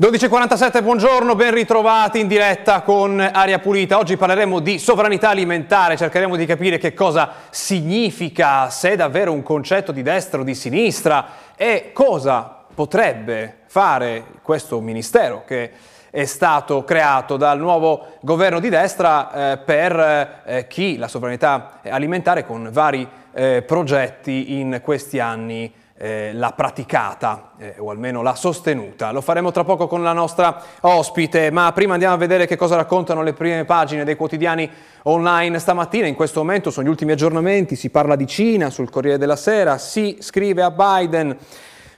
12.47, buongiorno, ben ritrovati in diretta con Aria Pulita. Oggi parleremo di sovranità alimentare, cercheremo di capire che cosa significa, se è davvero un concetto di destra o di sinistra e cosa potrebbe fare questo ministero che è stato creato dal nuovo governo di destra eh, per eh, chi la sovranità alimentare con vari eh, progetti in questi anni eh, l'ha praticata eh, o almeno l'ha sostenuta. Lo faremo tra poco con la nostra ospite, ma prima andiamo a vedere che cosa raccontano le prime pagine dei quotidiani online stamattina. In questo momento sono gli ultimi aggiornamenti, si parla di Cina sul Corriere della Sera, si scrive a Biden,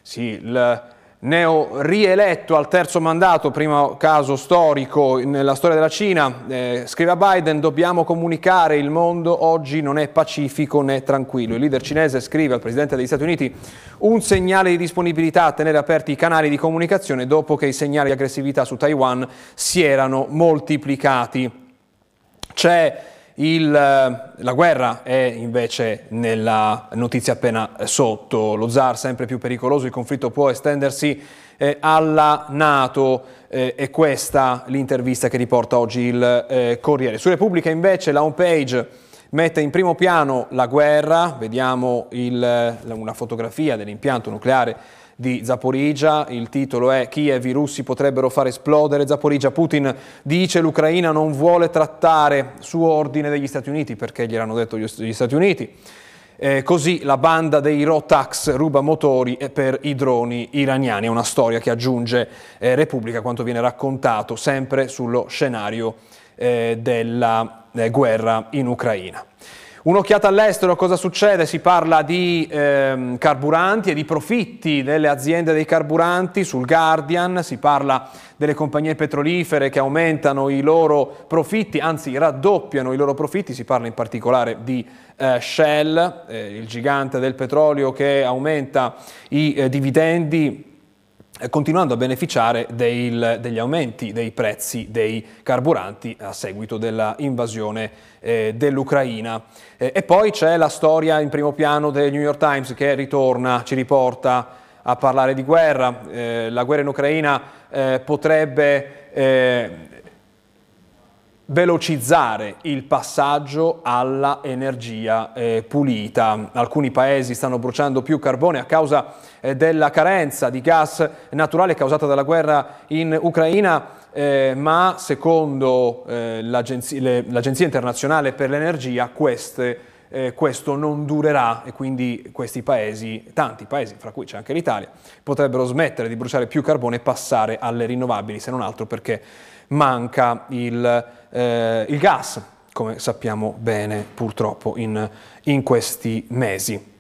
sì, il neo rieletto al terzo mandato, primo caso storico nella storia della Cina, eh, scrive a Biden dobbiamo comunicare, il mondo oggi non è pacifico né tranquillo. Il leader cinese scrive al Presidente degli Stati Uniti un segnale di disponibilità a tenere aperti i canali di comunicazione dopo che i segnali di aggressività su Taiwan si erano moltiplicati. C'è il, la guerra è invece nella notizia appena sotto, lo zar sempre più pericoloso, il conflitto può estendersi eh, alla Nato, eh, è questa l'intervista che riporta oggi il eh, Corriere. Su Repubblica invece la home page mette in primo piano la guerra, vediamo il, una fotografia dell'impianto nucleare di Zaporizia, il titolo è Kiev, i russi potrebbero far esplodere Zaporizia, Putin dice l'Ucraina non vuole trattare su ordine degli Stati Uniti perché gliel'hanno detto gli Stati Uniti. Eh, così la banda dei Rotax ruba motori per i droni iraniani, è una storia che aggiunge eh, Repubblica quanto viene raccontato sempre sullo scenario eh, della eh, guerra in Ucraina. Un'occhiata all'estero, cosa succede? Si parla di ehm, carburanti e di profitti delle aziende dei carburanti sul Guardian, si parla delle compagnie petrolifere che aumentano i loro profitti, anzi raddoppiano i loro profitti, si parla in particolare di eh, Shell, eh, il gigante del petrolio che aumenta i eh, dividendi continuando a beneficiare del, degli aumenti dei prezzi dei carburanti a seguito dell'invasione eh, dell'Ucraina. Eh, e poi c'è la storia in primo piano del New York Times che ritorna, ci riporta a parlare di guerra. Eh, la guerra in Ucraina eh, potrebbe eh, velocizzare il passaggio alla energia eh, pulita. Alcuni paesi stanno bruciando più carbone a causa eh, della carenza di gas naturale causata dalla guerra in Ucraina, eh, ma secondo eh, l'agenzia, le, l'Agenzia internazionale per l'energia queste, eh, questo non durerà e quindi questi paesi, tanti paesi, fra cui c'è anche l'Italia, potrebbero smettere di bruciare più carbone e passare alle rinnovabili, se non altro perché manca il, eh, il gas, come sappiamo bene purtroppo in, in questi mesi.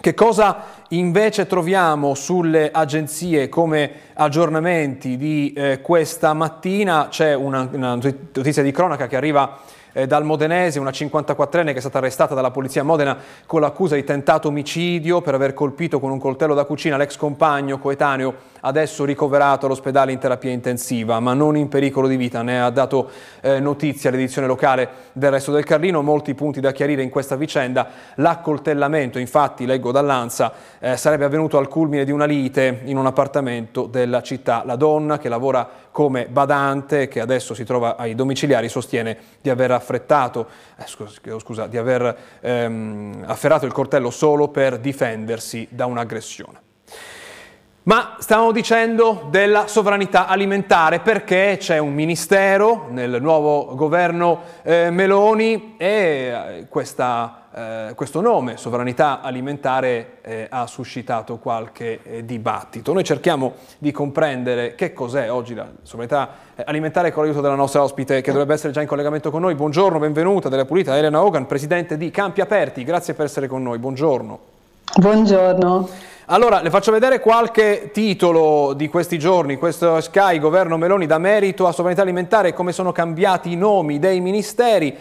Che cosa invece troviamo sulle agenzie come aggiornamenti di eh, questa mattina? C'è una, una, notizia di cronaca che arriva eh, dal Modenese, una 54enne che è stata arrestata dalla polizia a Modena con l'accusa di tentato omicidio per aver colpito con un coltello da cucina l'ex compagno coetaneo adesso ricoverato all'ospedale in terapia intensiva, ma non in pericolo di vita. Ne ha dato eh, notizia l'edizione locale del Resto del Carlino. Molti punti da chiarire in questa vicenda. L'accoltellamento, infatti, leggo dall'Ansa, eh, sarebbe avvenuto al culmine di una lite in un appartamento della città. La donna, che lavora come badante, che adesso si trova ai domiciliari, sostiene di aver affrettato, eh, scusa, scusa, di aver ehm, afferrato il coltello solo per difendersi da un'aggressione. Ma stavamo dicendo della sovranità alimentare perché c'è un ministero nel nuovo governo eh, Meloni e eh, questa, eh, questo nome, sovranità alimentare, eh, ha suscitato qualche eh, dibattito. Noi cerchiamo di comprendere che cos'è oggi la sovranità eh, alimentare con l'aiuto della nostra ospite che dovrebbe essere già in collegamento con noi. Buongiorno, benvenuta della Pulita, Elena Hogan, presidente di Campi Aperti. Grazie per essere con noi. Buongiorno. Buongiorno. Allora, le faccio vedere qualche titolo di questi giorni, questo Sky, governo Meloni da merito a sovranità alimentare, come sono cambiati i nomi dei ministeri.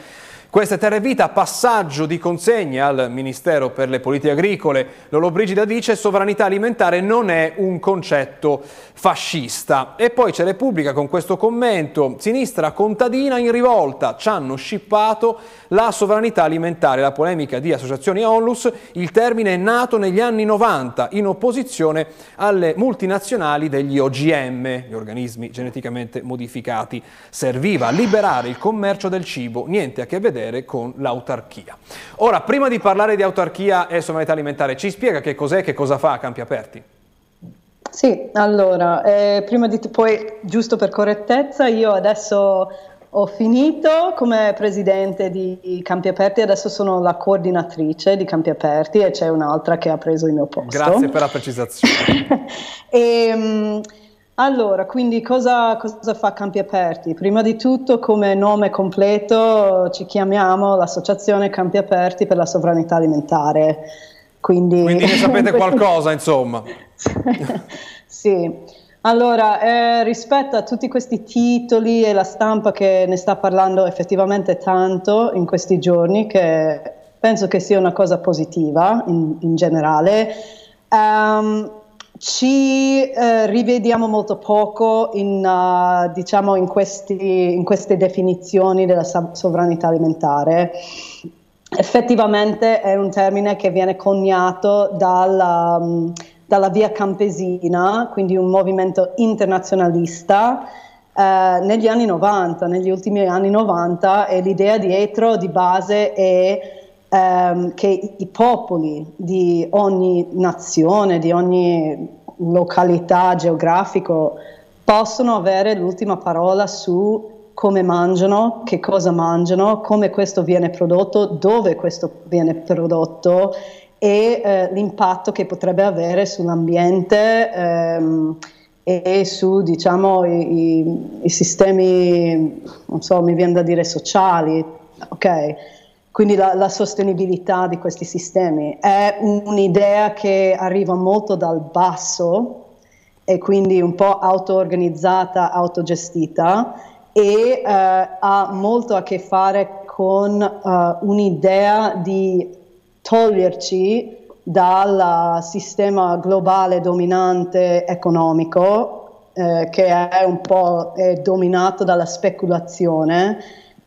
Queste terre vita, passaggio di consegna al Ministero per le politiche agricole. Lollobrigida dice sovranità alimentare non è un concetto fascista. E poi c'è Repubblica con questo commento, sinistra contadina in rivolta, ci hanno scippato la sovranità alimentare. La polemica di associazioni Onlus, il termine è nato negli anni 90 in opposizione alle multinazionali degli OGM, gli organismi geneticamente modificati. Serviva a liberare il commercio del cibo, niente a che vedere vedere con l'autarchia. Ora, prima di parlare di autarchia e sovranità alimentare, ci spiega che cos'è e che cosa fa a Campi Aperti? Sì, allora, eh, prima di poi, giusto per correttezza, io adesso ho finito come presidente di Campi Aperti, adesso sono la coordinatrice di Campi Aperti e c'è un'altra che ha preso il mio posto. Grazie per la precisazione. e, um, allora, quindi cosa, cosa, fa Campi Aperti? Prima di tutto, come nome completo, ci chiamiamo l'Associazione Campi Aperti per la Sovranità Alimentare. Quindi, quindi ne sapete qualcosa, insomma. sì. Allora, eh, rispetto a tutti questi titoli e la stampa che ne sta parlando effettivamente tanto in questi giorni, che penso che sia una cosa positiva in, in generale, um, ci eh, rivediamo molto poco in, uh, diciamo in, questi, in, queste definizioni della sovranità alimentare. Effettivamente è un termine che viene coniato dalla, um, dalla via campesina, quindi un movimento internazionalista eh, negli anni 90, negli ultimi anni 90 e l'idea dietro di base è ehm, che i popoli di ogni nazione, di ogni località geografico possono avere l'ultima parola su come mangiano, che cosa mangiano, come questo viene prodotto, dove questo viene prodotto e eh, l'impatto che potrebbe avere sull'ambiente ehm, e su diciamo, i, i, i, sistemi, non so, mi viene da dire sociali, ok? Quindi la, la, sostenibilità di questi sistemi è un'idea che arriva molto dal basso e quindi un po' auto-organizzata, autogestita e eh, ha molto a che fare con uh, un'idea di toglierci dal sistema globale dominante economico eh, che è un po' è dominato dalla speculazione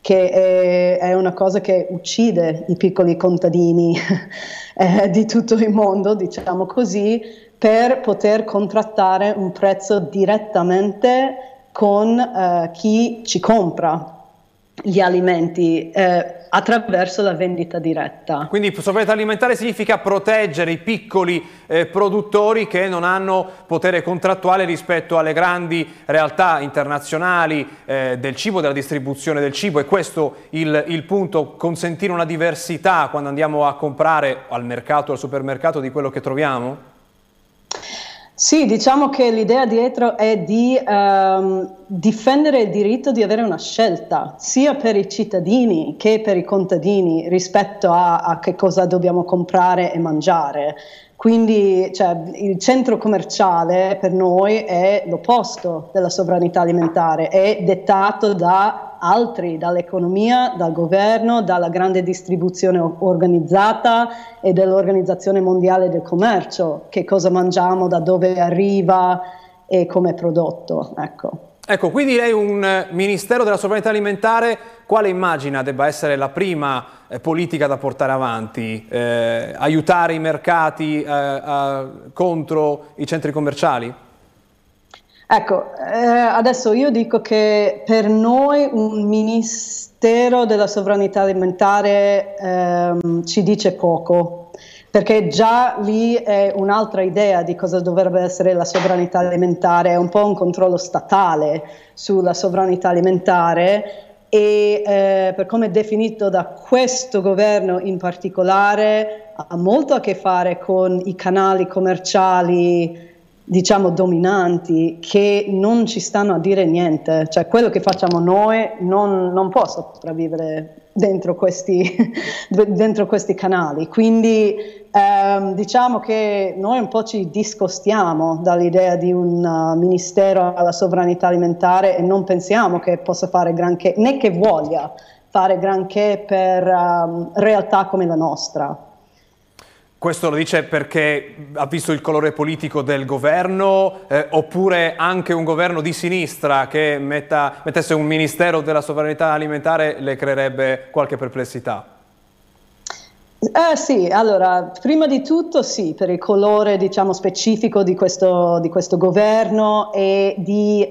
che è, è, una cosa che uccide i piccoli contadini eh, di tutto il mondo, diciamo così, per poter contrattare un prezzo direttamente con eh, chi ci compra gli alimenti eh, attraverso la vendita diretta. Quindi sovranità alimentare significa proteggere i piccoli eh, produttori che non hanno potere contrattuale rispetto alle grandi realtà internazionali eh, del cibo, della distribuzione del cibo. È questo il, il punto, consentire una diversità quando andiamo a comprare al mercato, al supermercato di quello che troviamo? Sì, diciamo che l'idea dietro è di um, difendere il diritto di avere una scelta, sia per i cittadini che per i contadini rispetto a, a che cosa dobbiamo comprare e mangiare. Quindi cioè, il centro commerciale per noi è l'opposto della sovranità alimentare, è dettato da altri, dall'economia, dal governo, dalla grande distribuzione organizzata e dall'Organizzazione Mondiale del Commercio, che cosa mangiamo, da dove arriva e come prodotto. Ecco. Ecco, quindi lei un Ministero della Sovranità Alimentare, quale immagina debba essere la prima eh, politica da portare avanti? Eh, aiutare i mercati eh, a, contro i centri commerciali? Ecco, eh, adesso io dico che per noi un Ministero della Sovranità Alimentare ehm, ci dice poco perché già lì è un'altra idea di cosa dovrebbe essere la sovranità alimentare, è un po' un controllo statale sulla sovranità alimentare e eh, per come è definito da questo governo in particolare ha molto a che fare con i canali commerciali diciamo dominanti che non ci stanno a dire niente, cioè quello che facciamo noi non, non può sopravvivere dentro questi, dentro questi canali, quindi ehm, diciamo che noi un po' ci discostiamo dall'idea di un uh, ministero alla sovranità alimentare e non pensiamo che possa fare granché, né che voglia fare granché per um, realtà come la nostra. Questo lo dice perché ha visto il colore politico del governo eh, oppure anche un governo di sinistra che metta, mettesse un ministero della sovranità alimentare le creerebbe qualche perplessità? Eh sì, allora, prima di tutto sì, per il colore diciamo specifico di questo, di questo governo e di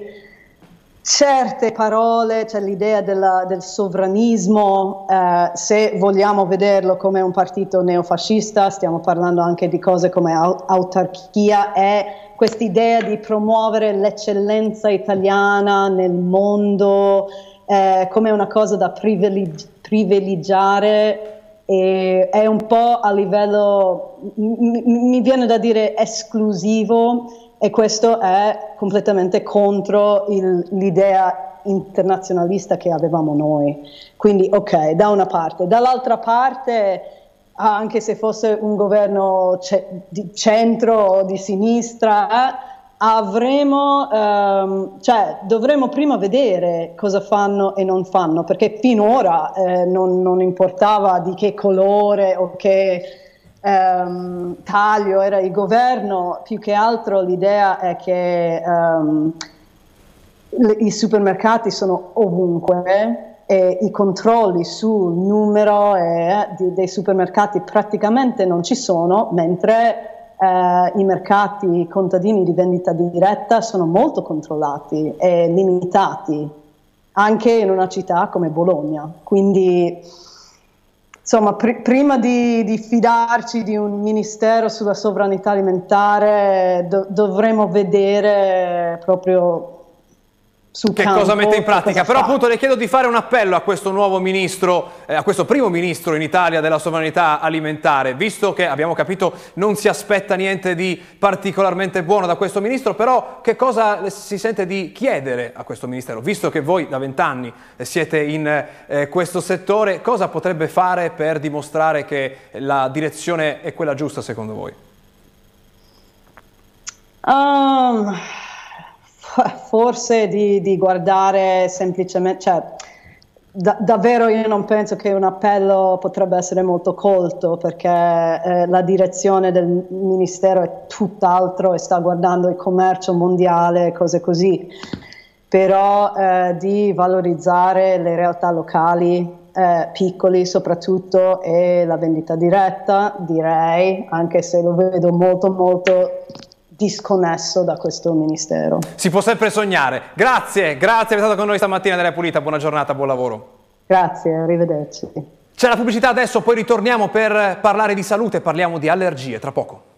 certe parole, cioè l'idea della, del sovranismo, eh, se vogliamo vederlo come un partito neofascista, stiamo parlando anche di cose come autarchia, è quest'idea di promuovere l'eccellenza italiana nel mondo eh, come una cosa da privileg- privilegiare e è un po' a livello, m- mi viene da dire esclusivo e questo è completamente contro il, l'idea internazionalista che avevamo noi. Quindi ok, da una parte. Dall'altra parte, anche se fosse un governo ce- di centro o di sinistra, avremo, ehm, cioè, dovremo prima vedere cosa fanno e non fanno, perché finora eh, non, non importava di che colore o che um, taglio era il governo, più che altro l'idea è che um, le, i supermercati sono ovunque e i controlli sul numero eh, di, dei supermercati praticamente non ci sono, mentre eh, i mercati contadini di vendita diretta sono molto controllati e limitati, anche in una città come Bologna. Quindi insomma, pr- prima di, di, fidarci di un ministero sulla sovranità alimentare, do- dovremo vedere proprio su che campo, cosa mette in pratica. Però fa. appunto le chiedo di fare un appello a questo nuovo ministro, eh, a questo primo ministro in Italia della sovranità alimentare, visto che abbiamo capito non si aspetta niente di particolarmente buono da questo ministro, però che cosa si sente di chiedere a questo ministero? Visto che voi da vent'anni eh, siete in eh, questo settore, cosa potrebbe fare per dimostrare che la direzione è quella giusta secondo voi? Um forse di, di guardare semplicemente, cioè, da, davvero io non penso che un appello potrebbe essere molto colto perché eh, la direzione del ministero è tutt'altro e sta guardando il commercio mondiale, cose così, però eh, di valorizzare le realtà locali eh, piccoli soprattutto e la vendita diretta direi anche se lo vedo molto molto disconnesso da questo ministero. Si può sempre sognare. Grazie, grazie per essere stato con noi stamattina della Pulita. Buona giornata, buon lavoro. Grazie, arrivederci. C'è la pubblicità adesso, poi ritorniamo per parlare di salute, parliamo di allergie tra poco.